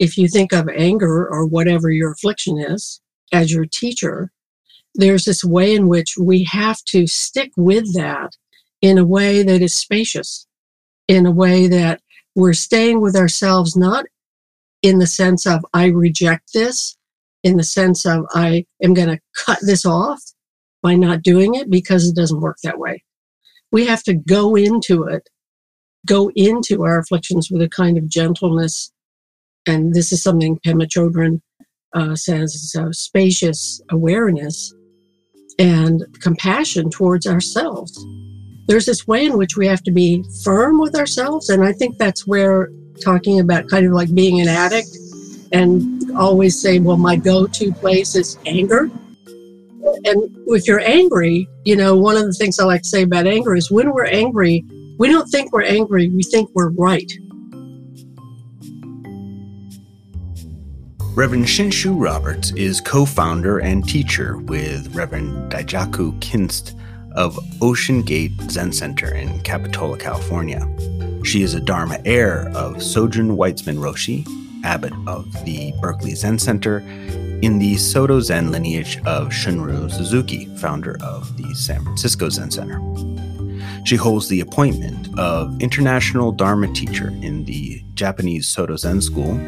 if you think of anger or whatever your affliction is as your teacher, there's this way in which we have to stick with that in a way that is spacious, in a way that we're staying with ourselves, not in the sense of I reject this, in the sense of I am going to cut this off by not doing it because it doesn't work that way. We have to go into it, go into our afflictions with a kind of gentleness. And this is something Pema Chodron uh, says uh, spacious awareness and compassion towards ourselves. There's this way in which we have to be firm with ourselves. And I think that's where talking about kind of like being an addict and always say, well, my go to place is anger. And if you're angry, you know, one of the things I like to say about anger is when we're angry, we don't think we're angry, we think we're right. Reverend Shinshu Roberts is co founder and teacher with Reverend Daijaku Kinst of Ocean Gate Zen Center in Capitola, California. She is a Dharma heir of Sojun Weitzman Roshi, abbot of the Berkeley Zen Center, in the Soto Zen lineage of Shunryu Suzuki, founder of the San Francisco Zen Center. She holds the appointment of International Dharma Teacher in the Japanese Soto Zen School.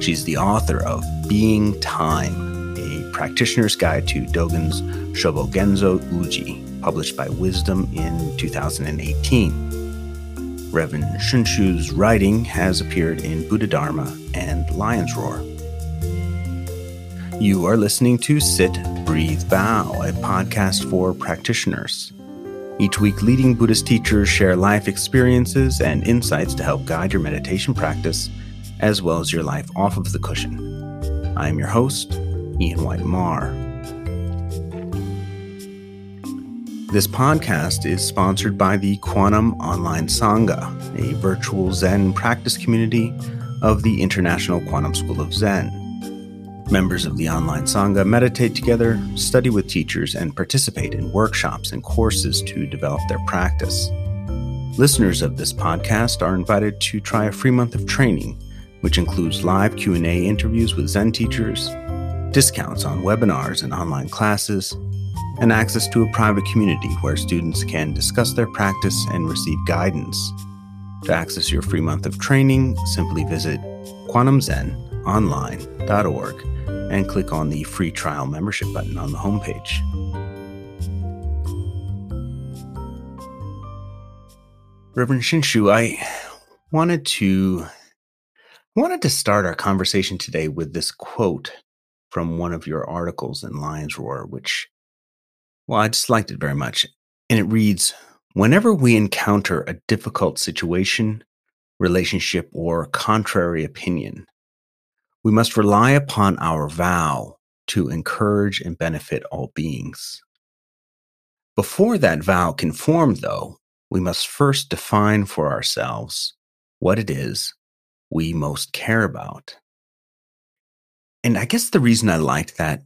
She's the author of Being Time, a practitioner's guide to Dogen's Shobogenzo Uji, published by Wisdom in 2018. Reverend Shinshu's writing has appeared in Buddhadharma and Lion's Roar. You are listening to Sit, Breathe, Bow, a podcast for practitioners. Each week, leading Buddhist teachers share life experiences and insights to help guide your meditation practice, as well as your life off of the cushion. I am your host, Ian White Marr. This podcast is sponsored by the Quantum Online Sangha, a virtual Zen practice community of the International Quantum School of Zen. Members of the online Sangha meditate together, study with teachers, and participate in workshops and courses to develop their practice. Listeners of this podcast are invited to try a free month of training, which includes live Q&A interviews with Zen teachers, discounts on webinars and online classes, and access to a private community where students can discuss their practice and receive guidance. To access your free month of training, simply visit kwanumzenonline.org and click on the free trial membership button on the homepage. Reverend Shinshu, I wanted to wanted to start our conversation today with this quote from one of your articles in Lion's Roar, which well, I just liked it very much. And it reads Whenever we encounter a difficult situation, relationship, or contrary opinion, we must rely upon our vow to encourage and benefit all beings. Before that vow can form, though, we must first define for ourselves what it is we most care about. And I guess the reason I liked that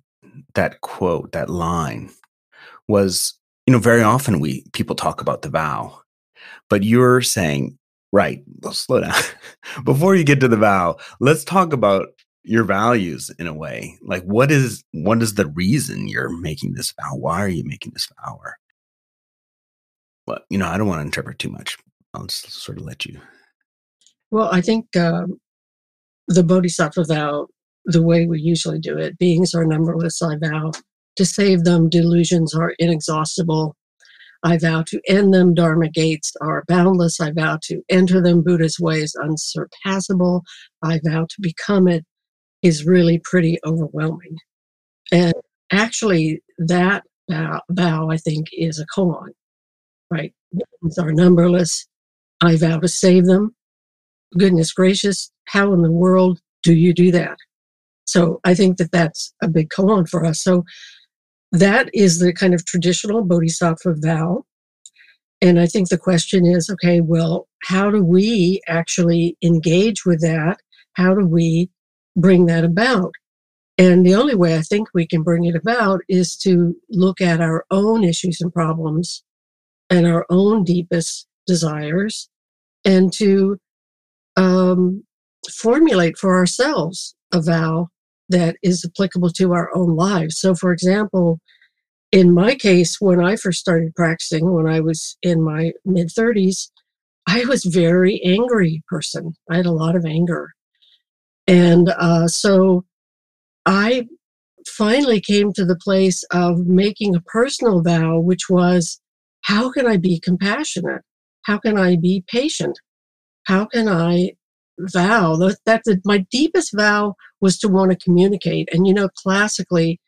that quote, that line, was, you know, very often we people talk about the vow, but you're saying, right, well, slow down. Before you get to the vow, let's talk about your values in a way. Like what is what is the reason you're making this vow? Why are you making this vow? Well, you know, I don't want to interpret too much. I'll just sort of let you. Well, I think um, the Bodhisattva vow, the way we usually do it, beings are numberless, I vow to save them, delusions are inexhaustible. I vow to end them, Dharma gates are boundless. I vow to enter them, Buddha's ways unsurpassable. I vow to become it is really pretty overwhelming. And actually, that vow, vow I think, is a koan, right? Beings are numberless. I vow to save them. Goodness gracious, how in the world do you do that? So I think that that's a big koan for us. So that is the kind of traditional bodhisattva vow. And I think the question is okay, well, how do we actually engage with that? How do we bring that about? And the only way I think we can bring it about is to look at our own issues and problems and our own deepest desires and to um, formulate for ourselves a vow that is applicable to our own lives. So, for example, in my case, when I first started practicing, when I was in my mid 30s, I was very angry person. I had a lot of anger. And uh, so I finally came to the place of making a personal vow, which was how can I be compassionate? How can I be patient? How can I vow that, that my deepest vow was to want to communicate? And you know, classically,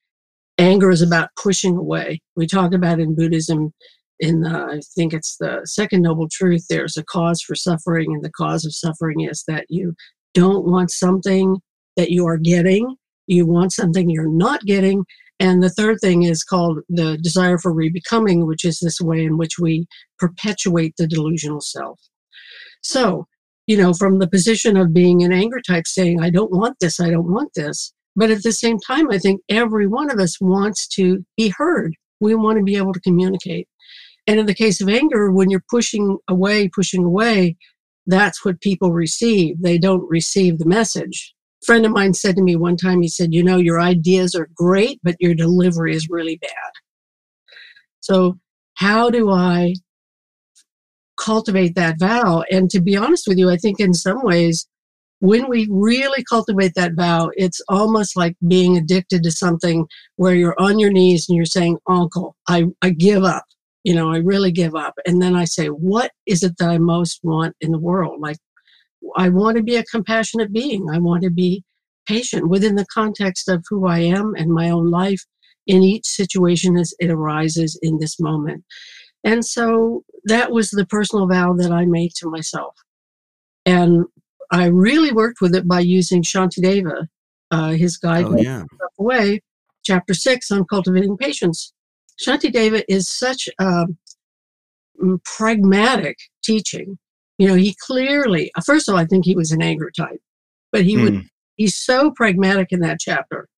anger is about pushing away. We talk about in Buddhism, in the, I think it's the second noble truth, there's a cause for suffering, and the cause of suffering is that you don't want something that you are getting you want something you're not getting. And the third thing is called the desire for rebecoming, which is this way in which we perpetuate the delusional self. So, you know, from the position of being an anger type saying, I don't want this, I don't want this. But at the same time, I think every one of us wants to be heard. We want to be able to communicate. And in the case of anger, when you're pushing away, pushing away, that's what people receive. They don't receive the message A friend of mine said to me one time, he said, You know, your ideas are great, but your delivery is really bad. So, how do I cultivate that vow? And to be honest with you, I think in some ways, when we really cultivate that vow, it's almost like being addicted to something where you're on your knees and you're saying, Uncle, I, I give up. You know, I really give up. And then I say, What is it that I most want in the world? Like, I want to be a compassionate being. I want to be patient within the context of who I am and my own life in each situation as it arises in this moment. And so that was the personal vow that I made to myself. And I really worked with it by using Shantideva, uh, his guide, oh, yeah. away, chapter six on cultivating patience. Shantideva is such a pragmatic teaching you know, he clearly, first of all, I think he was an anger type, but he mm. would, hmm. he's so pragmatic in that chapter.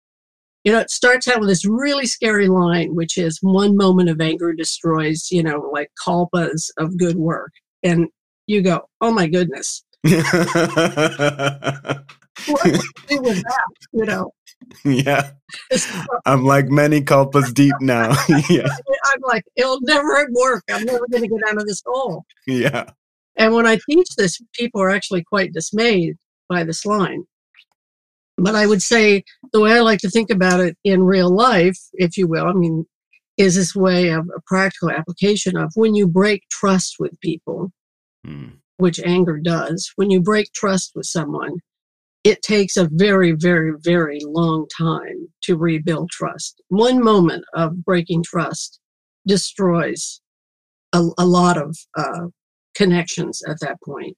You know, it starts out with this really scary line, which is one moment of anger destroys, you know, like kalpas of good work. And you go, oh my goodness. what do with that? You know? Yeah. I'm like many kalpas deep now. yeah. I'm like, it'll never work. I'm never going to get out of this hole. Yeah. And when I teach this, people are actually quite dismayed by this line. But I would say the way I like to think about it in real life, if you will, I mean, is this way of a practical application of when you break trust with people, mm. which anger does, when you break trust with someone, it takes a very, very, very long time to rebuild trust. One moment of breaking trust destroys a, a lot of uh, connections at that point.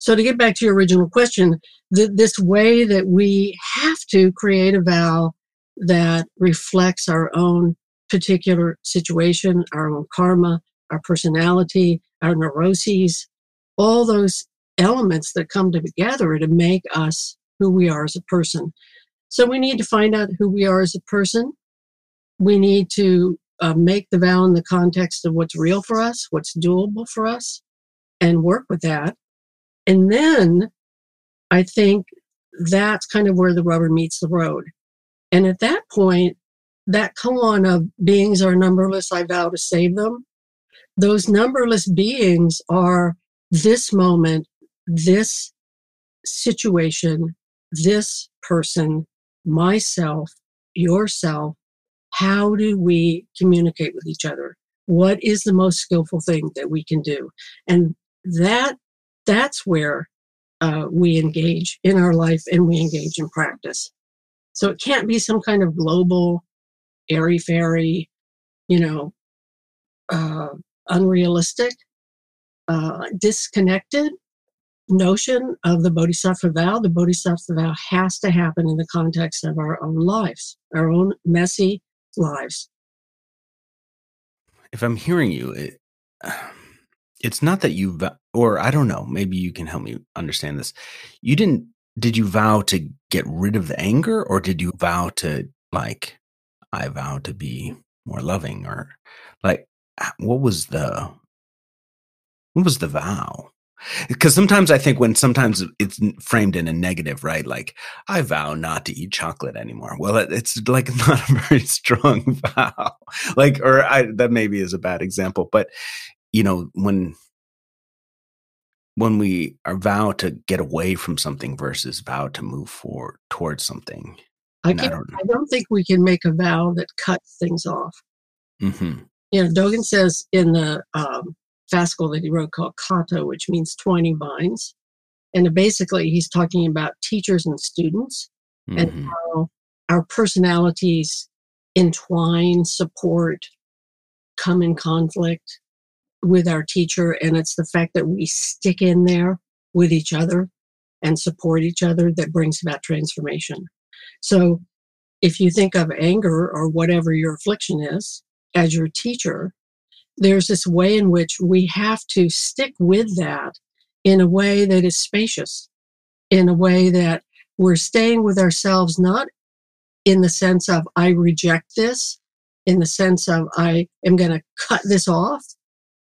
So, to get back to your original question, th- this way that we have to create a vow that reflects our own particular situation, our own karma, our personality, our neuroses, all those elements that come together to make us who we are as a person. So, we need to find out who we are as a person. We need to uh, make the vow in the context of what's real for us, what's doable for us, and work with that. And then I think that's kind of where the rubber meets the road. And at that point, that koan of beings are numberless, I vow to save them. Those numberless beings are this moment, this situation, this person, myself, yourself, how do we communicate with each other? What is the most skillful thing that we can do? And that that's where uh, we engage in our life and we engage in practice. So it can't be some kind of global, airy fairy, you know, uh, unrealistic, uh, disconnected notion of the bodhisattva vow. The bodhisattva vow has to happen in the context of our own lives, our own messy, lives. If I'm hearing you, it, it's not that you, or I don't know, maybe you can help me understand this. You didn't, did you vow to get rid of the anger or did you vow to, like, I vow to be more loving or like, what was the, what was the vow? Because sometimes I think when sometimes it's framed in a negative, right? Like, I vow not to eat chocolate anymore. Well, it's like not a very strong vow. Like, or I, that maybe is a bad example, but you know, when when we are vow to get away from something versus vow to move forward towards something. I, I, don't, I don't think we can make a vow that cuts things off. Mm-hmm. You know, Dogen says in the um, fascicle that he wrote called Katto, which means twining vines. And basically, he's talking about teachers and students mm-hmm. and how our personalities entwine, support, come in conflict with our teacher. And it's the fact that we stick in there with each other and support each other that brings about transformation. So if you think of anger or whatever your affliction is as your teacher, there's this way in which we have to stick with that in a way that is spacious, in a way that we're staying with ourselves, not in the sense of I reject this, in the sense of I am going to cut this off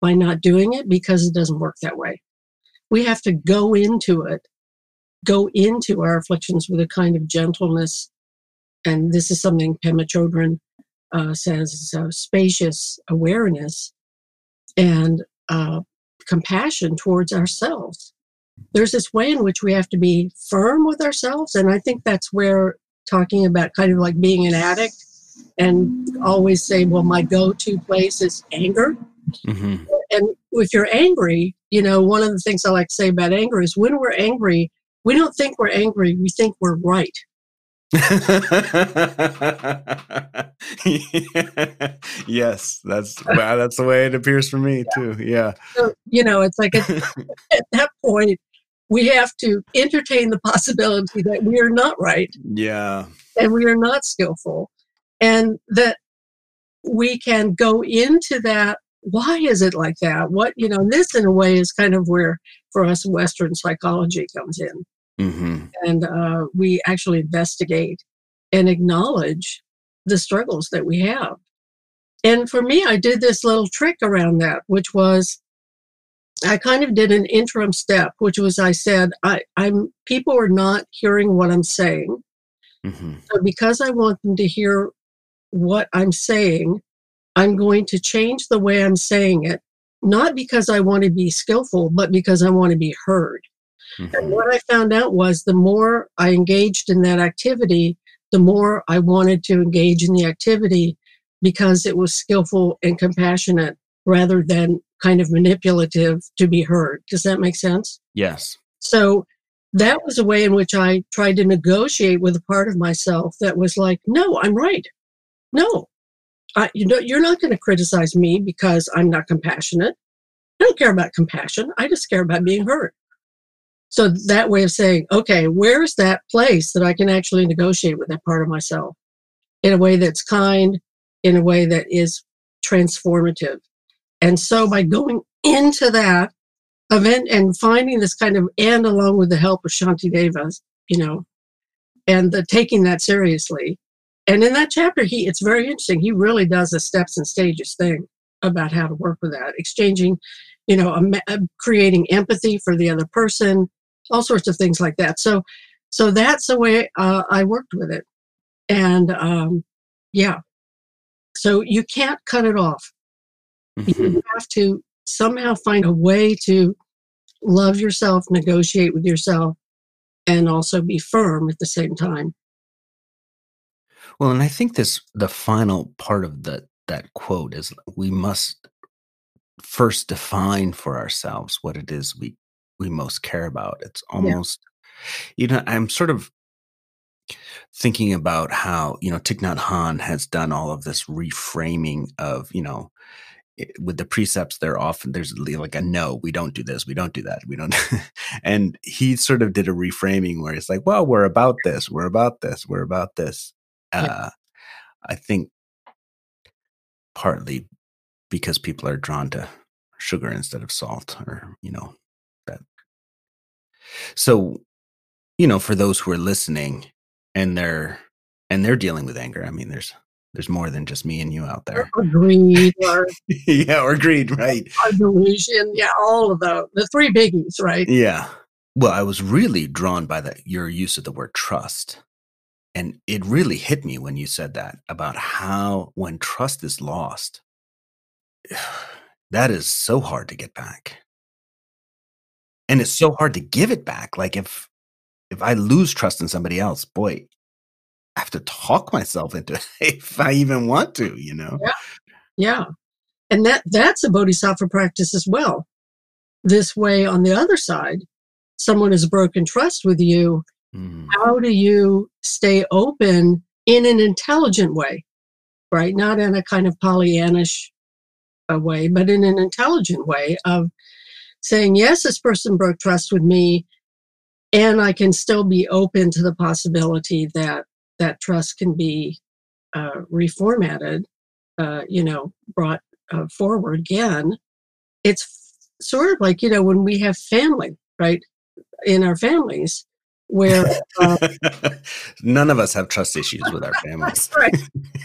by not doing it because it doesn't work that way. We have to go into it, go into our afflictions with a kind of gentleness. And this is something Pema Chodron uh, says spacious awareness and uh, compassion towards ourselves. There's this way in which we have to be firm with ourselves. And I think that's where talking about kind of like being an addict and always say, well, my go to place is anger. Mm-hmm. And if you're angry, you know, one of the things I like to say about anger is when we're angry, we don't think we're angry, we think we're right. yes, that's wow, that's the way it appears for me yeah. too. Yeah. So, you know, it's like at, at that point, we have to entertain the possibility that we are not right. Yeah. And we are not skillful. And that we can go into that. Why is it like that? What, you know, this in a way is kind of where for us Western psychology comes in. Mm-hmm. And uh, we actually investigate and acknowledge the struggles that we have. And for me, I did this little trick around that, which was I kind of did an interim step, which was I said, I, am people are not hearing what I'm saying. Mm-hmm. So because I want them to hear what I'm saying, I'm going to change the way I'm saying it, not because I want to be skillful, but because I want to be heard. Mm-hmm. And what I found out was the more I engaged in that activity, the more I wanted to engage in the activity because it was skillful and compassionate rather than kind of manipulative to be heard. Does that make sense? Yes. So that was a way in which I tried to negotiate with a part of myself that was like, no, I'm right. No, I, you know, you're not going to criticize me because I'm not compassionate. I don't care about compassion. I just care about being heard. So that way of saying, okay, where's that place that I can actually negotiate with that part of myself in a way that's kind, in a way that is transformative. And so by going into that event and finding this kind of, and along with the help of Shantideva's, you know, and the taking that seriously. And in that chapter, he, it's very interesting. He really does a steps and stages thing about how to work with that, exchanging, you know, a, a, creating empathy for the other person, all sorts of things like that. So, so that's the way uh, I worked with it. And um, yeah, so you can't cut it off. Mm-hmm. You have to somehow find a way to love yourself, negotiate with yourself, and also be firm at the same time. Well, and I think this the final part of that that quote is we must first define for ourselves what it is we we most care about. It's almost yeah. you know, I'm sort of thinking about how you know Thich Nhat Hanh has done all of this reframing of you know with the precepts they're often there's like a no we don't do this we don't do that we don't and he sort of did a reframing where it's like well we're about this we're about this we're about this yeah. Uh, i think partly because people are drawn to sugar instead of salt or you know that so you know for those who are listening and they're and they're dealing with anger i mean there's there's more than just me and you out there. Or greed, or yeah, or greed, right? Or delusion, yeah, all of the the three biggies, right? Yeah. Well, I was really drawn by the your use of the word trust. And it really hit me when you said that about how when trust is lost, that is so hard to get back. And it's so hard to give it back. Like if if I lose trust in somebody else, boy, I have to talk myself into it if I even want to, you know? Yeah. Yeah. And that that's a bodhisattva practice as well. This way on the other side, someone has broken trust with you. Mm. How do you stay open in an intelligent way? Right? Not in a kind of Pollyannish uh, way, but in an intelligent way of saying, yes, this person broke trust with me, and I can still be open to the possibility that that trust can be uh, reformatted, uh, you know, brought uh, forward again. It's sort of like, you know, when we have family, right? In our families, where uh, none of us have trust issues with our families. right.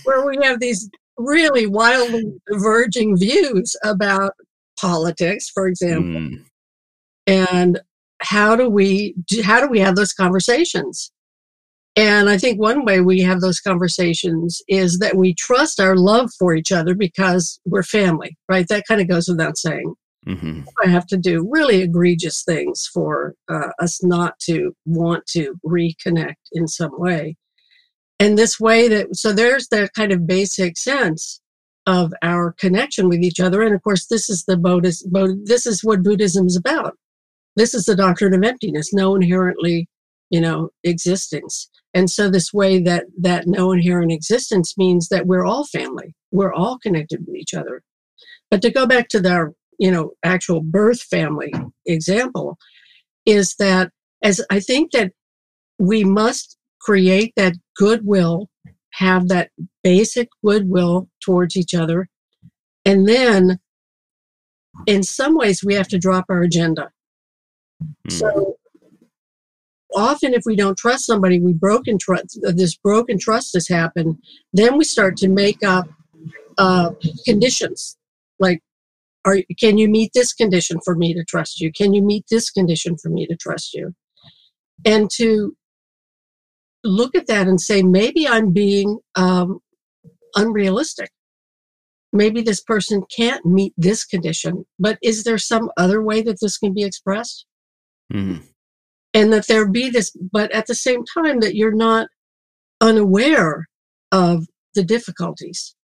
Where we have these really wildly diverging views about politics, for example. Mm. And how do we how do we have those conversations? And I think one way we have those conversations is that we trust our love for each other because we're family, right? That kind of goes without saying. Mm-hmm. I have to do really egregious things for uh, us not to want to reconnect in some way. And this way that, so there's that kind of basic sense of our connection with each other. And of course, this is the Buddhist, this is what Buddhism is about. This is the doctrine of emptiness, no inherently, you know, existence. And so this way that that no inherent existence means that we're all family. We're all connected with each other. But to go back to the you know actual birth family example is that as I think that we must create that goodwill, have that basic goodwill towards each other, and then in some ways we have to drop our agenda. Mm. So often if we don't trust somebody we broken trust this broken trust has happened then we start to make up uh, conditions like are can you meet this condition for me to trust you? Can you meet this condition for me to trust you? And to look at that and say maybe i'm being um, unrealistic. Maybe this person can't meet this condition but is there some other way that this can be expressed? Mm-hmm. And that there be this, but at the same time, that you're not unaware of the difficulties.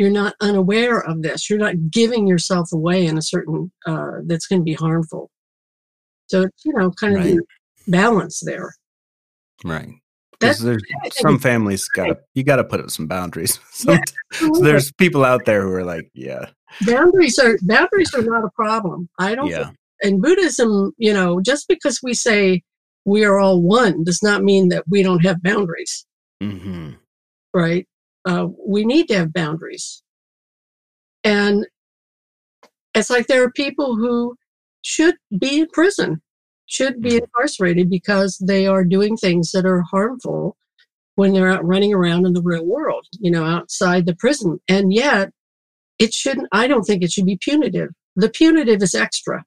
You're not unaware of this. You're not giving yourself away in a certain uh, that's going to be harmful. So you know, kind of right. the balance there. Right. Because there's some families got you got to put up some boundaries. yeah, so there's people out there who are like, yeah, boundaries are boundaries are not a problem. I don't. Yeah. Think, in Buddhism, you know, just because we say we are all one does not mean that we don't have boundaries. Mm-hmm. Right? Uh, we need to have boundaries. And it's like there are people who should be in prison, should be mm-hmm. incarcerated because they are doing things that are harmful when they're out running around in the real world, you know, outside the prison. And yet, it shouldn't, I don't think it should be punitive. The punitive is extra,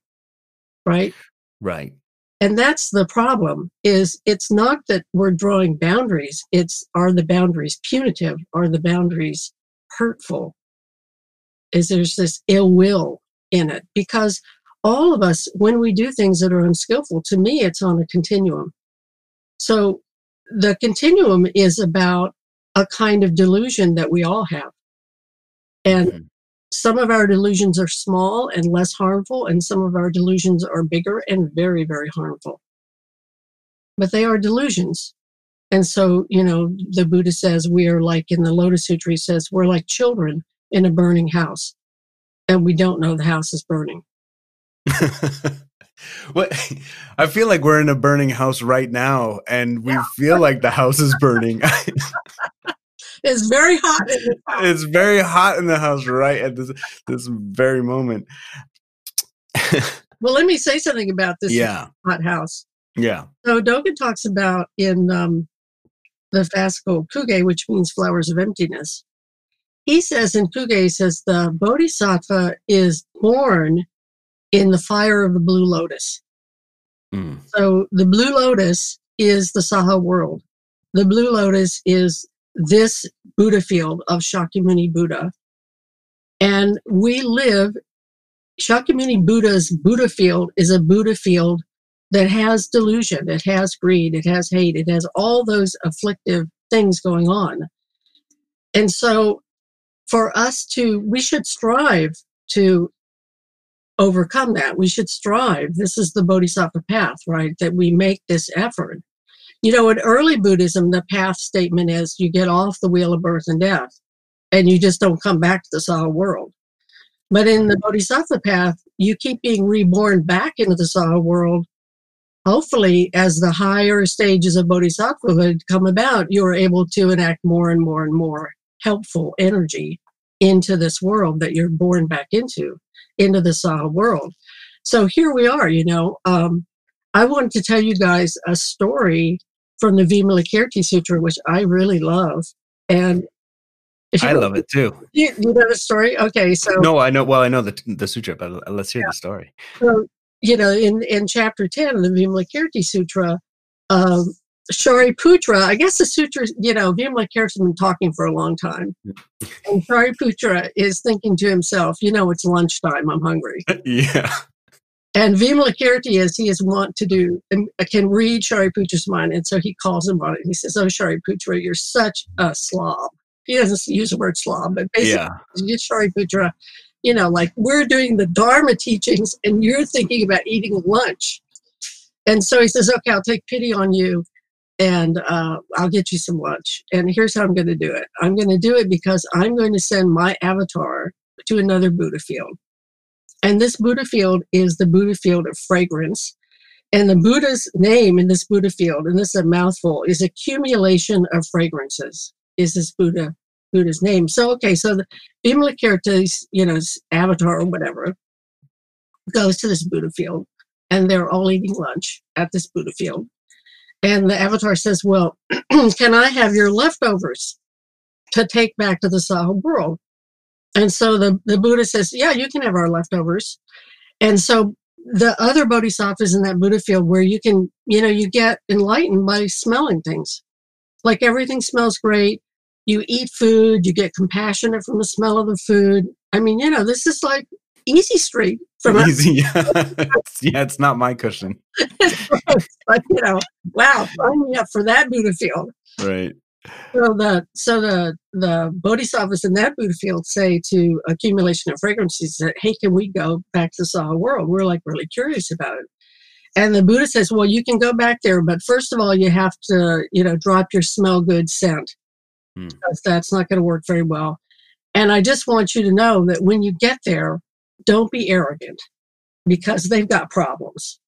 right? Right and that's the problem is it's not that we're drawing boundaries it's are the boundaries punitive? Are the boundaries hurtful? Is there's this ill will in it? Because all of us when we do things that are unskillful to me it's on a continuum. So the continuum is about a kind of delusion that we all have. And mm-hmm some of our delusions are small and less harmful, and some of our delusions are bigger and very, very harmful. But they are delusions. And so, you know, the Buddha says we are like in the Lotus Sutra, he says we're like children in a burning house, and we don't know the house is burning. I feel like we're in a burning house right now, and we yeah. feel like the house is burning. It's very hot in the house. It's very hot in the house right at this this very moment. well, let me say something about this yeah. hot house. Yeah. So Dogen talks about in um, the fascicle Kuge, which means flowers of emptiness, he says in Kuge, he says the bodhisattva is born in the fire of the blue lotus. Mm. So the blue lotus is the Saha world. The blue lotus is this Buddha field of Shakyamuni Buddha. And we live, Shakyamuni Buddha's Buddha field is a Buddha field that has delusion, it has greed, it has hate, it has all those afflictive things going on. And so for us to, we should strive to overcome that. We should strive. This is the Bodhisattva path, right? That we make this effort. You know, in early Buddhism, the path statement is you get off the wheel of birth and death and you just don't come back to the Saha world. But in the Bodhisattva path, you keep being reborn back into the Saha world. Hopefully, as the higher stages of Bodhisattvahood come about, you're able to enact more and more and more helpful energy into this world that you're born back into, into the Saha world. So here we are, you know. Um, I wanted to tell you guys a story from the Vimalakirti Sutra, which I really love. And I love it too. You, you, know the story? Okay, so no, I know. Well, I know the the sutra, but let's hear yeah. the story. So you know, in in chapter ten of the Vimalakirti Sutra, um, Shariputra, I guess the sutra, you know, Vimalakirti's been talking for a long time. and Shariputra is thinking to himself, you know, it's lunchtime, I'm hungry. yeah. And Vimalakirti, as he is wont to do, and can read Shariputra's mind. And so he calls him on it. He says, Oh, Shariputra, you're such a slob. He doesn't use the word slob, but basically, yeah. Shariputra, you know, like we're doing the Dharma teachings and you're thinking about eating lunch. And so he says, Okay, I'll take pity on you and uh, I'll get you some lunch. And here's how I'm going to do it I'm going to do it because I'm going to send my avatar to another Buddha field. And this Buddha field is the Buddha field of fragrance. And the Buddha's name in this Buddha field, and this is a mouthful, is accumulation of fragrances, is this Buddha Buddha's name. So okay, so the Vimalakirti's, you know, avatar or whatever goes to this Buddha field and they're all eating lunch at this Buddha field. And the avatar says, Well, can I have your leftovers to take back to the Saha world? And so the, the Buddha says, Yeah, you can have our leftovers. And so the other bodhisattvas in that Buddha field where you can, you know, you get enlightened by smelling things. Like everything smells great. You eat food, you get compassionate from the smell of the food. I mean, you know, this is like easy street from easy. Yeah. it's not my cushion. but you know, wow, sign me up for that Buddha field. Right. So the so the the bodhisattvas in that Buddha field say to accumulation of fragrances that hey, can we go back to the Saha world? We're like really curious about it. And the Buddha says, well, you can go back there, but first of all, you have to, you know, drop your smell good scent. Hmm. Because that's not going to work very well. And I just want you to know that when you get there, don't be arrogant because they've got problems.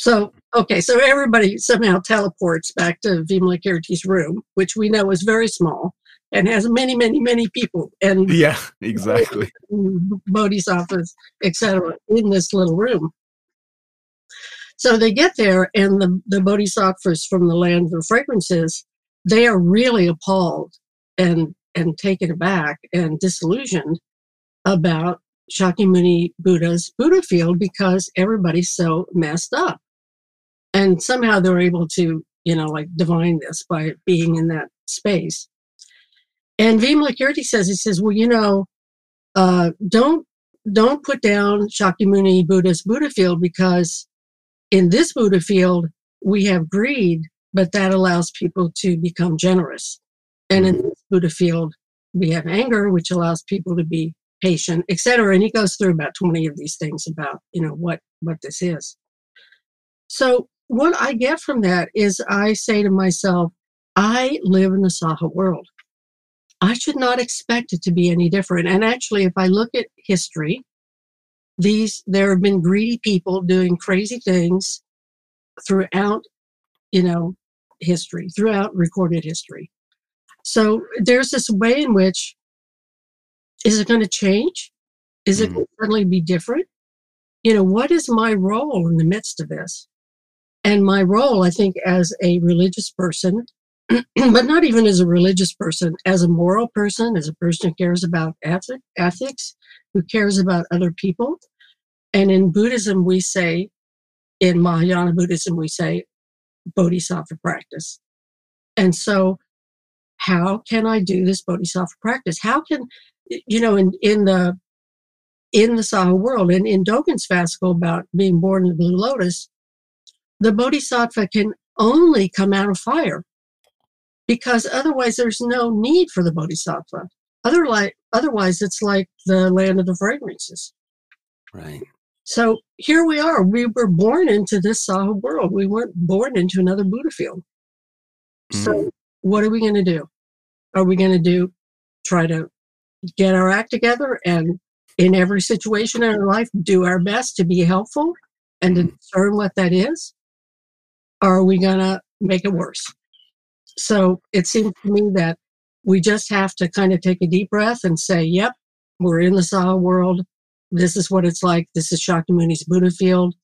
So, okay, so everybody somehow teleports back to Vimalakirti's room, which we know is very small and has many, many, many people and yeah, exactly, bodhisattvas, etc., in this little room. So they get there, and the, the bodhisattvas from the land of fragrances, they are really appalled and and taken aback and disillusioned about Shakyamuni Buddha's Buddha field because everybody's so messed up. And somehow they're able to, you know, like divine this by being in that space. And Vimalakirti says, he says, well, you know, uh, don't don't put down Shakyamuni Buddha's Buddha field because in this Buddha field we have greed, but that allows people to become generous. And in this Buddha field we have anger, which allows people to be patient, etc. And he goes through about 20 of these things about, you know, what, what this is. So what I get from that is I say to myself, I live in the Saha world. I should not expect it to be any different. And actually, if I look at history, these there have been greedy people doing crazy things throughout, you know, history, throughout recorded history. So there's this way in which is it going to change? Is it mm. going to suddenly be different? You know, what is my role in the midst of this? And my role, I think, as a religious person but not even as a religious person, as a moral person, as a person who cares about ethic, ethics, who cares about other people. And in Buddhism, we say, in Mahayana Buddhism, we say bodhisattva practice. And so, how can I do this bodhisattva practice? How can, you know, in, in the in the Saha world, and in Dogen's fascicle about being born in the Blue Lotus, the bodhisattva can only come out of fire because otherwise there's no need for the bodhisattva. Otherwise, otherwise it's like the land of the fragrances. Right. So here we are. We were born into this Saha world. We weren't born into another Buddha field. Mm. So what are we going to do? Are we going to do try to get our act together and in every situation in our life do our best to be helpful and to discern what that is? Are we going to make it worse? So it seems to me that we just have to kind of take a deep breath and say, yep, we're in the Saha world. This is what it's like. This is Shakyamuni's Buddha field.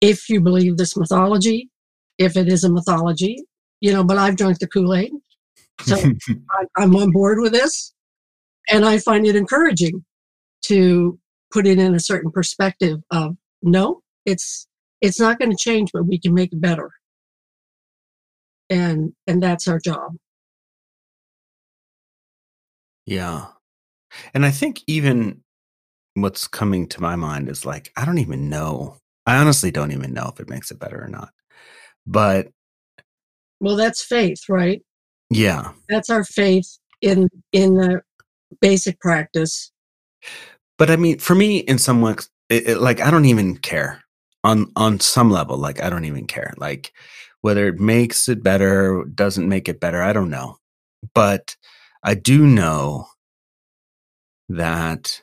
If you believe this mythology, if it is a mythology, you know, but I've drunk the Kool Aid. So I'm on board with this. And I find it encouraging to put it in a certain perspective of no, it's it's not going to change, but we can make it better. And and that's our job. Yeah. And I think even what's coming to my mind is like, I don't even know. I honestly don't even know if it makes it better or not. But well, that's faith, right? Yeah. That's our faith in in the basic practice. But I mean, for me, in some ways, it, it, like I don't even care on on some level. Like I don't even care. Like whether it makes it better, doesn't make it better, I don't know. But I do know that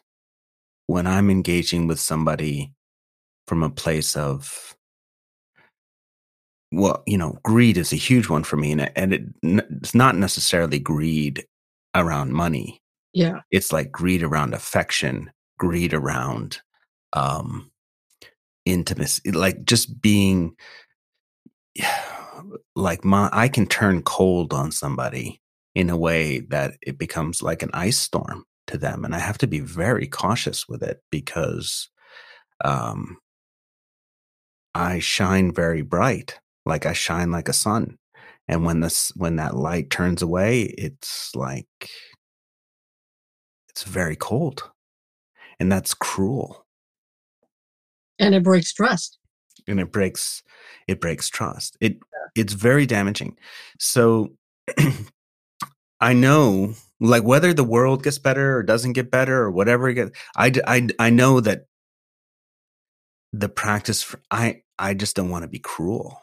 when I'm engaging with somebody from a place of well, you know, greed is a huge one for me, and and it, it's not necessarily greed around money. Yeah, it's like greed around affection, greed around um, intimacy, like just being like my. I can turn cold on somebody in a way that it becomes like an ice storm to them, and I have to be very cautious with it because um, I shine very bright like I shine like a sun. And when this when that light turns away, it's like it's very cold. And that's cruel. And it breaks trust. And it breaks it breaks trust. It yeah. it's very damaging. So I know like whether the world gets better or doesn't get better or whatever it gets, I, I, I know that the practice for, I I just don't want to be cruel.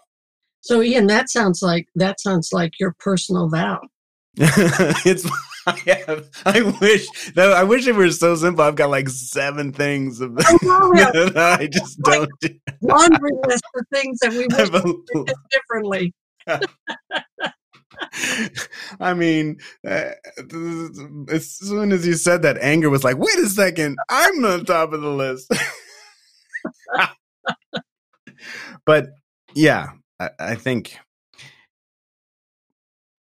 So Ian, that sounds like that sounds like your personal vow. it's I, have, I wish that I wish it were so simple. I've got like seven things of I, know, I just don't do. laundry list of things that we wish a, differently. I mean, uh, as soon as you said that, anger was like, "Wait a second, I'm on top of the list." but yeah, I, I think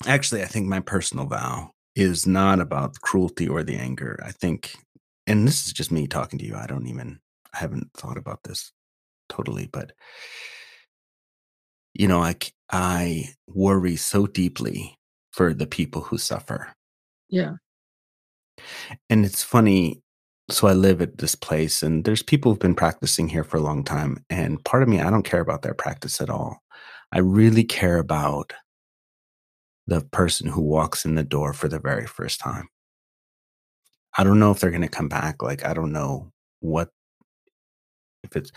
actually i think my personal vow is not about the cruelty or the anger i think and this is just me talking to you i don't even i haven't thought about this totally but you know i i worry so deeply for the people who suffer yeah and it's funny so I live at this place and there's people who've been practicing here for a long time. And part of me, I don't care about their practice at all. I really care about the person who walks in the door for the very first time. I don't know if they're going to come back. Like, I don't know what, if it's,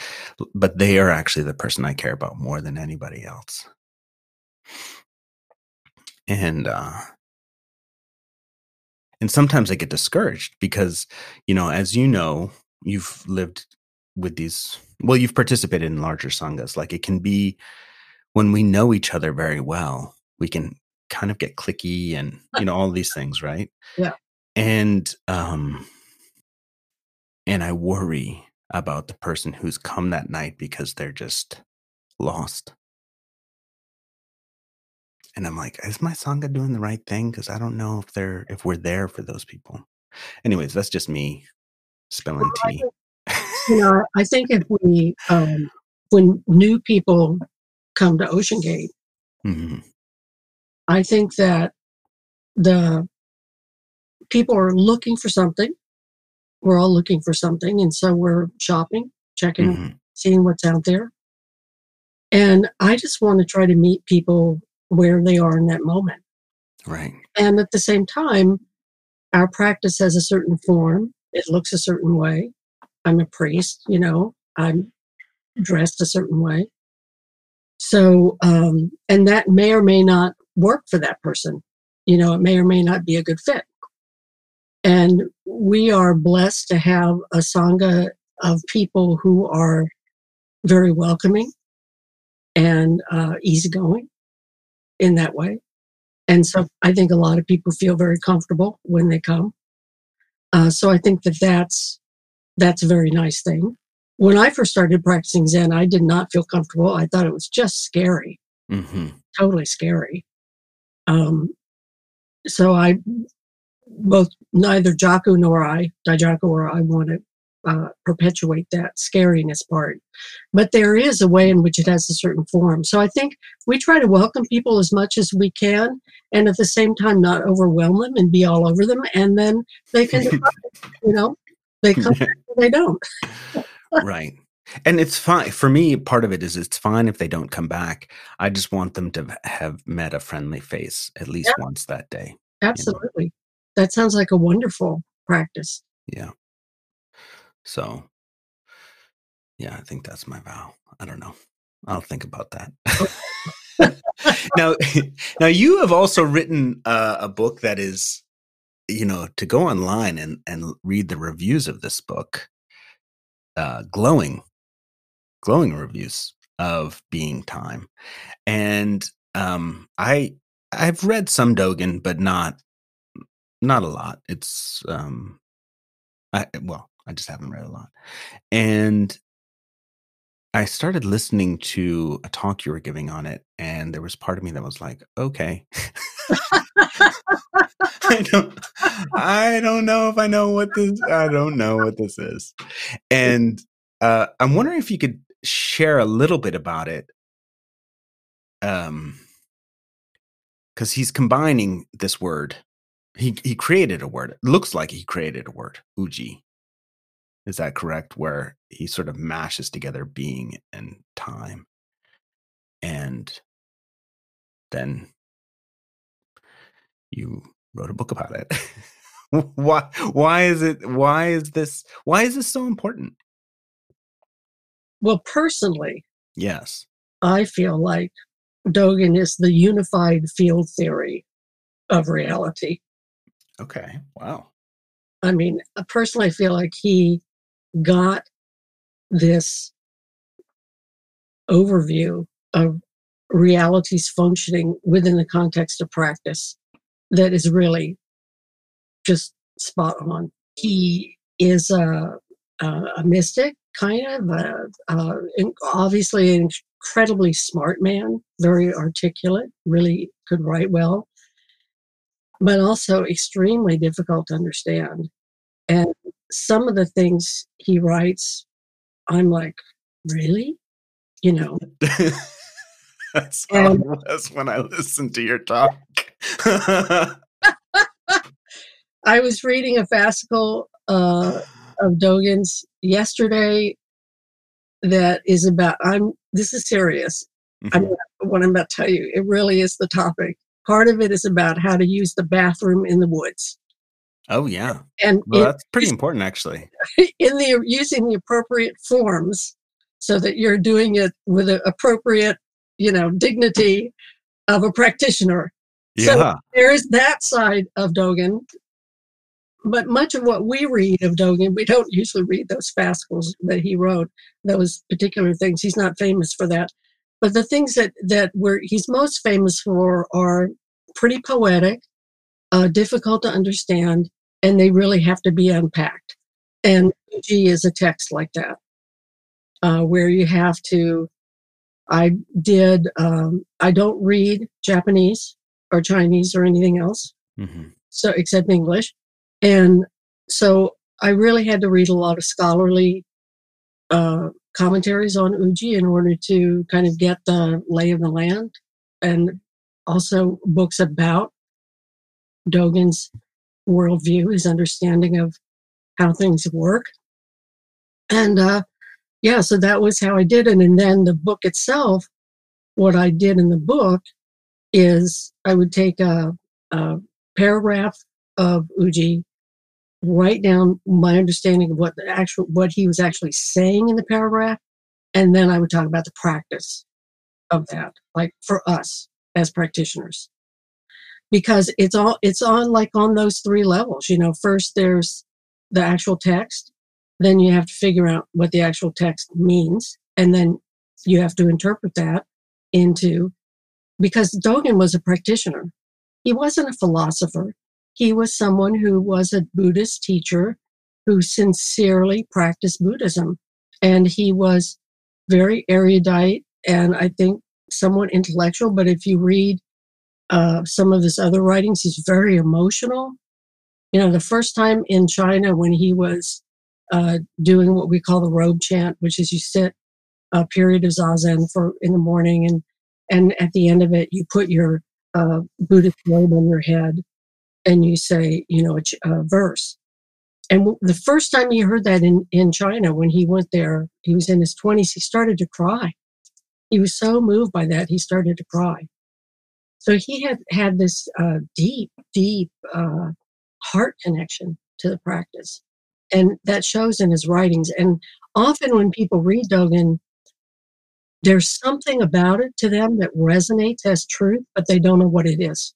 but they are actually the person I care about more than anybody else. And, uh, and sometimes I get discouraged because, you know, as you know, you've lived with these, well, you've participated in larger sanghas. Like it can be when we know each other very well, we can kind of get cliquey and, you know, all these things, right? Yeah. And, um, and I worry about the person who's come that night because they're just lost and I'm like, is my sangha doing the right thing? Because I don't know if they're if we're there for those people. Anyways, that's just me spilling tea. you know, I think if we, um, when new people come to Ocean Gate, Mhm. I think that the people are looking for something. We're all looking for something, and so we're shopping, checking, Mhm. seeing what's out there. And I just want to try to meet people where they are in that moment. Right. And at the same time, our practice has a certain form. It looks a certain way. I'm a priest, you know, I'm dressed a certain way. So, um, and that may or may not work for that person. You know, it may or may not be a good fit. And we are blessed to have a Sangha of people who are very welcoming and uh, easygoing in that way. And so I think a lot of people feel very comfortable when they come. Uh, so I think that that's that's a very nice thing. When I first started practicing Zen, I did not feel comfortable. I thought it was just scary, hmm totally scary. Um, so I both neither Jaku nor I, Daijaku or I, want to uh, perpetuate that scariness part. But there is a way in which it has a certain form. So I think we try to welcome people as much as we can, and at the same time not overwhelm them and be all over them. And then they can, you know, they come back they don't. right. And it's fine for me. Part of it is it's fine if they don't come back. I just want them to have met a friendly face at least Yeah. once that day. Absolutely, that sounds like a wonderful practice. Yeah. So, yeah, I think that's my vow. I don't know. I'll think about that. now, now you have also written uh, a book that is, you know, to go online and and read the reviews of this book, uh, glowing, glowing reviews of Being Time, and um, I I've read some Dogen, but not not a lot. It's um, I well, I just haven't read a lot, and I started listening to a talk you were giving on it, and there was part of me that was like, okay. I don't I don't know if I know what this I don't know what this is. And uh I'm wondering if you could share a little bit about it. Um because he's combining this word. He he created a word. It looks like he created a word, uji. Is that correct? Where he sort of mashes together being and time. And then you wrote a book about it. why why is it why is this why is this so important? Well, personally, Yes. I feel like Dogen is the unified field theory of reality. Okay. Wow. I mean, uh, personally, I feel like he got this overview of reality's functioning within the context of practice that is really just spot on. He is a, a, a mystic, kind of, a, in- obviously an incredibly smart man, very articulate, really could write well, but also extremely difficult to understand. And some of the things he writes, I'm like, really? You know, That's how And- it was when I listened to your talk. I was reading a fascicle uh, of Dogen's yesterday that is about, I'm, this is serious. I'm, Mhm. what I'm about to tell you, it really is the topic. Part of it is about how to use the bathroom in the woods. oh yeah. And Well, in- that's pretty important actually. in the using the appropriate forms so that you're doing it with the appropriate, you know, dignity of a practitioner. So- Yeah. There is that side of Dogen. But much of what we read of Dogen, we don't usually read those fascicles that he wrote, those particular things. He's not famous for that. But the things that, that we're, he's most famous for are pretty poetic, uh, difficult to understand, and they really have to be unpacked. And Uji is a text like that, uh, where you have to I did. Um, I don't read Japanese or Chinese or anything else, mm-hmm. so except English, and so I really had to read a lot of scholarly uh, commentaries on Uji in order to kind of get the lay of the land, and also books about Dogen's worldview, his understanding of how things work. And uh, yeah, so that was how I did it. And then the book itself, what I did in the book is I would take a, a paragraph of Uji, write down my understanding of what the actual what he was actually saying in the paragraph, and then I would talk about the practice of that, like for us as practitioners. Because it's all it's on like on those three levels you know first there's the actual text then you have to figure out what the actual text means and then you have to interpret that into because dogen was a practitioner. He wasn't a philosopher he was someone who was a buddhist teacher who sincerely practiced buddhism and he was very erudite and i think somewhat intellectual but if you read uh, some of his other writings. He's very emotional. You know, the first time in China when he was uh, doing what we call the robe chant, which is you sit a period of zazen for in the morning, and and at the end of it, you put your uh, Buddhist robe on your head, and you say, you know, a, a verse. And the first time he heard that in, in China, when he went there, he was in his 20s, he started to cry. He was so moved by that, he started to cry. So he had had this uh, deep, deep uh, heart connection to the practice. And that shows in his writings. And often when people read Dogen, there's something about it to them that resonates as truth, but they don't know what it is.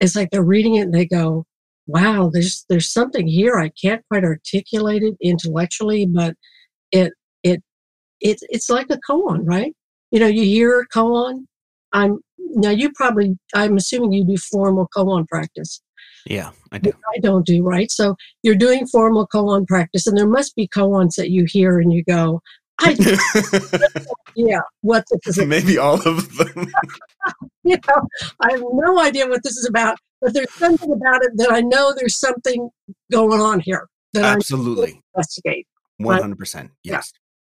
It's like they're reading it and they go, wow, there's there's something here. I can't quite articulate it intellectually, but it it it it's like a koan, right? You know, you hear a koan. I'm now you probably i'm assuming you do formal koan practice yeah i do i don't do right so you're doing formal koan practice and there must be koans that you hear and you go i yeah what this is maybe all of them you know i have no idea what this is about but there's something about it that i know there's something going on here that absolutely I investigate 100% yes yeah.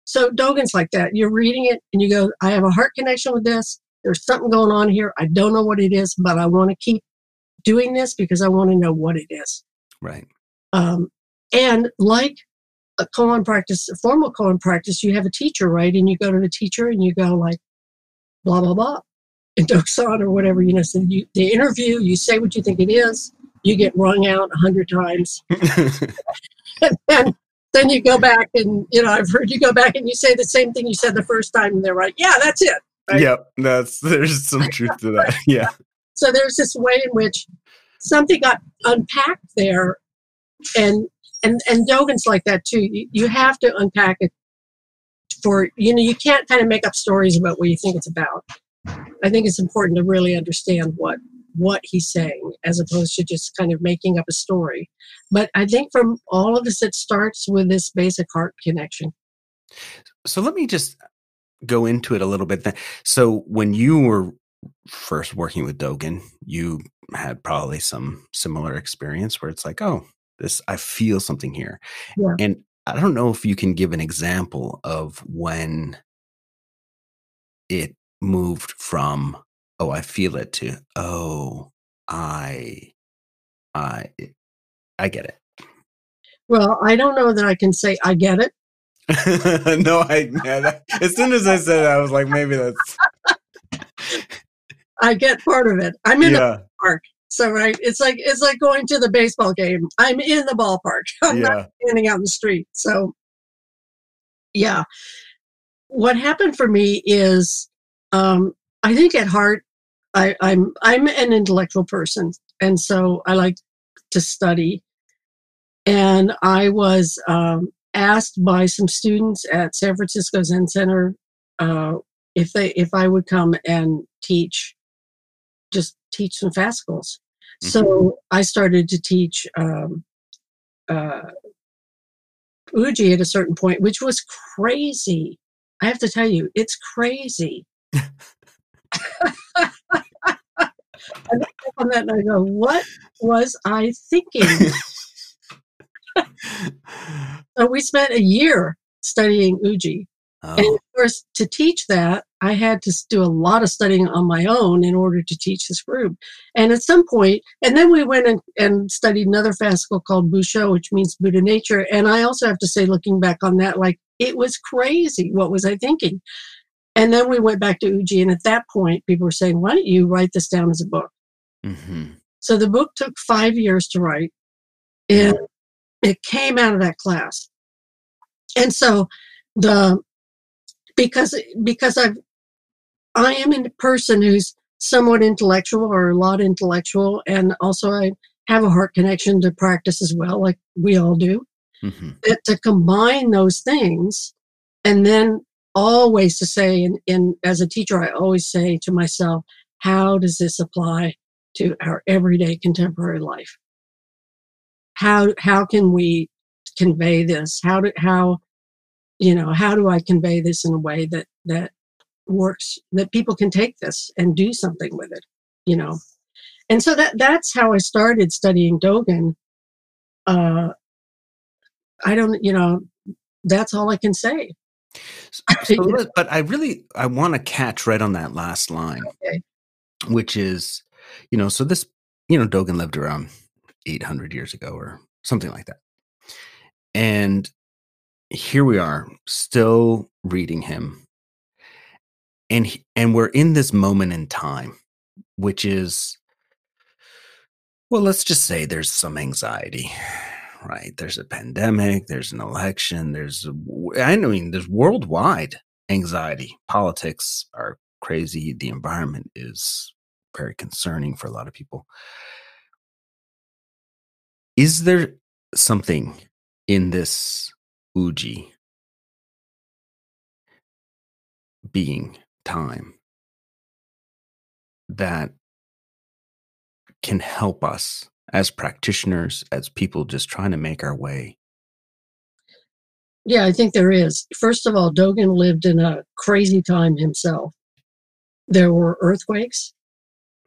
so Dogen's like that you're reading it and you go i have a heart connection with this there's something going on here. I don't know what it is, but I want to keep doing this because I want to know what it is. Right. Um, and like a koan practice, a formal koan practice, you have a teacher, right? And you go to the teacher and you go like, blah, blah, blah, in Doksan or whatever, you know, so you, the interview, you say what you think it is, you get wrung out a hundred times. and then, then you go back and, you know, I've heard you go back and you say the same thing you said the first time and they're like, yeah, that's it. Right? Yep, that's there's some truth to that. Yeah. So there's this way in which something got unpacked there, and and and Dogen's like that too. You, you have to unpack it for you know you can't kind of make up stories about what you think it's about. I think it's important to really understand what what he's saying as opposed to just kind of making up a story. But I think from all of this, it starts with this basic heart connection. So let me just go into it a little bit. Then. So when you were first working with Dogen, you had probably some similar experience where it's like, oh, this I feel something here. Yeah. And I don't know if you can give an example of when it moved from oh, I feel it to oh, I I I get it. Well, I don't know that I can say I get it no, I yeah, that, as soon as I said it, I was like, maybe that's. I get part of it. I'm in yeah. a park, so right. It's like it's like going to the baseball game. I'm in the ballpark. I'm yeah. not standing out in the street. So, yeah, what happened for me is, um, I think at heart, I, I'm I'm an intellectual person, and so I like to study. And I was um, asked by some students at San Francisco Zen Center uh, if they if I would come and teach, just teach some fascicles. Mm-hmm. So I started to teach um, uh, Uji at a certain point, which was crazy. I have to tell you, it's crazy. I look back on that and I go, what was I thinking? so we spent a year studying Uji. Oh. And of course, to teach that, I had to do a lot of studying on my own in order to teach this group. And at some point, and then we went and, and studied another fascicle called Busho, which means Buddha nature. And I also have to say, looking back on that, like it was crazy. What was I thinking? And then we went back to Uji. And at that point, people were saying, why don't you write this down as a book? Mm-hmm. So the book took five years to write. And it came out of that class. And so the because because I've I am a person who's somewhat intellectual or a lot intellectual, and also I have a heart connection to practice as well, like we all do. Mm-hmm. That to combine those things, and then always to say, and, and as a teacher, I always say to myself, how does this apply to our everyday contemporary life? How how can we convey this? How do how you know how do I convey this in a way that that works that people can take this and do something with it you know? And so that that's how i started studying dogen uh i don't you know that's all i can say. So, but i really i want to catch right on that last line okay. which is you know so this you know dogen lived around 800 years ago or something like that. And here we are still reading him. And and we're in this moment in time which is well let's just say there's some anxiety right? There's a pandemic there's an election there's i mean there's worldwide anxiety. Politics are crazy. The environment is very concerning for a lot of people. Is there something in this uji being time that can help us as practitioners, as people just trying to make our way? Yeah, I think there is. First of all, Dogen lived in a crazy time himself. There were earthquakes,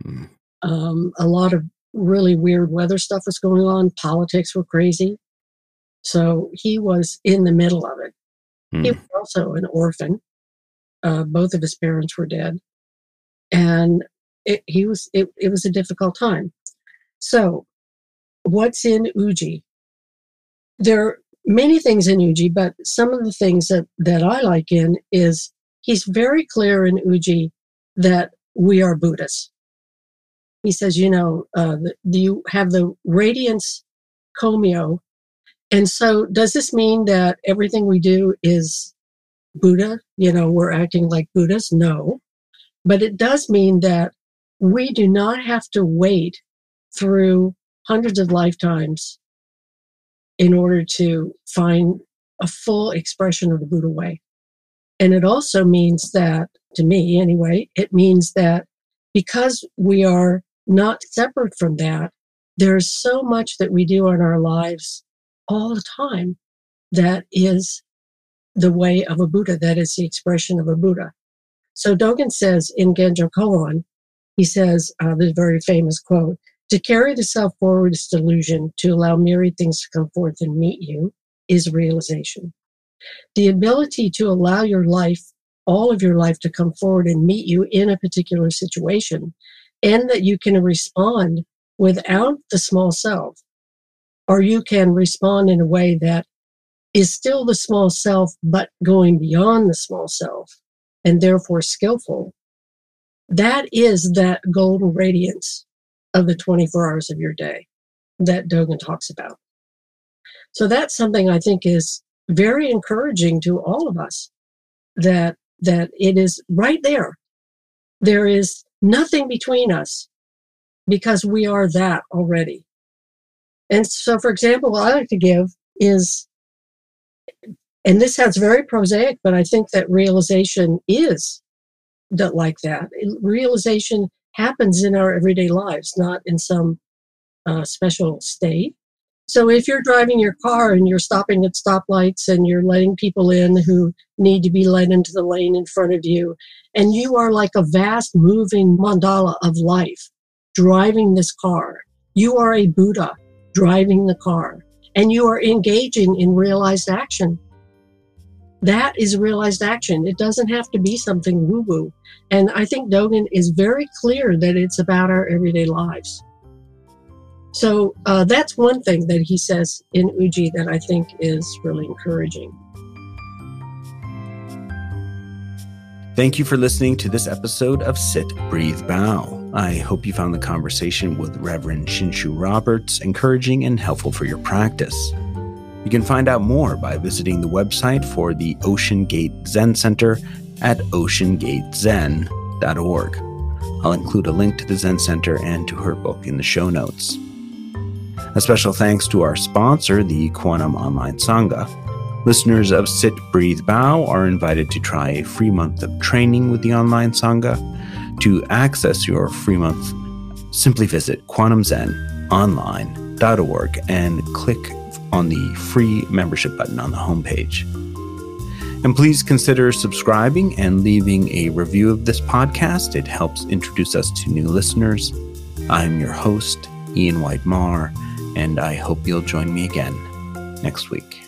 mm. um, a lot of really weird weather stuff was going on, politics were crazy. So he was in the middle of it. Mm. He hmm. was also an orphan. Uh, both of his parents were dead, and it, he was it, it was a difficult time. So, what's in Uji? There are many things in Uji, but some of the things that that I like in is he's very clear in Uji that we are Buddhists. He says, you know, uh, the, you have the radiance komyo, and so does this mean that everything we do is Buddha, you know, we're acting like Buddhas. No. But it does mean that we do not have to wait through hundreds of lifetimes in order to find a full expression of the Buddha way. And it also means that, to me anyway, it means that because we are not separate from that, there's so much that we do in our lives all the time that is the way of a Buddha, that is the expression of a Buddha. So Dogen says in Genjo Koan, he says uh, the very famous quote, to carry the self forward is delusion, to allow myriad things to come forth and meet you is realization. The ability to allow your life, all of your life, to come forward and meet you in a particular situation, and that you can respond without the small self, or you can respond in a way that is still the small self, but going beyond the small self and therefore skillful. That is that golden radiance of the 24 hours of your day that Dogen talks about. So that's something I think is very encouraging to all of us that that it is right there. There is nothing between us because we are that already. And so, for example, what I like to give is and this sounds very prosaic, but I think that realization is that like that. Realization happens in our everyday lives, not in some uh, special state. So if you're driving your car and you're stopping at stoplights and you're letting people in who need to be led into the lane in front of you, and you are like a vast moving mandala of life driving this car, you are a Buddha driving the car, and you are engaging in realized action. That is realized action. It doesn't have to be something woo woo. And I think Dogen is very clear that it's about our everyday lives. So uh, that's one thing that he says in Uji that I think is really encouraging. Thank you for listening to this episode of Sit, Breathe, Bow. I hope you found the conversation with Reverend Shinshu Roberts encouraging and helpful for your practice. You can find out more by visiting the website for the Ocean Gate Zen Center at oceangatezen.org. I'll include a link to the Zen Center and to her book in the show notes. A special thanks to our sponsor, the Quantum Online Sangha. Listeners of Sit, Breathe, Bow are invited to try a free month of training with the Online Sangha. To access your free month, simply visit kwanumzenonline.org and click on the free membership button on the homepage. And please consider subscribing and leaving a review of this podcast. It helps introduce us to new listeners. I'm your host, Ian White Marr and I hope you'll join me again next week.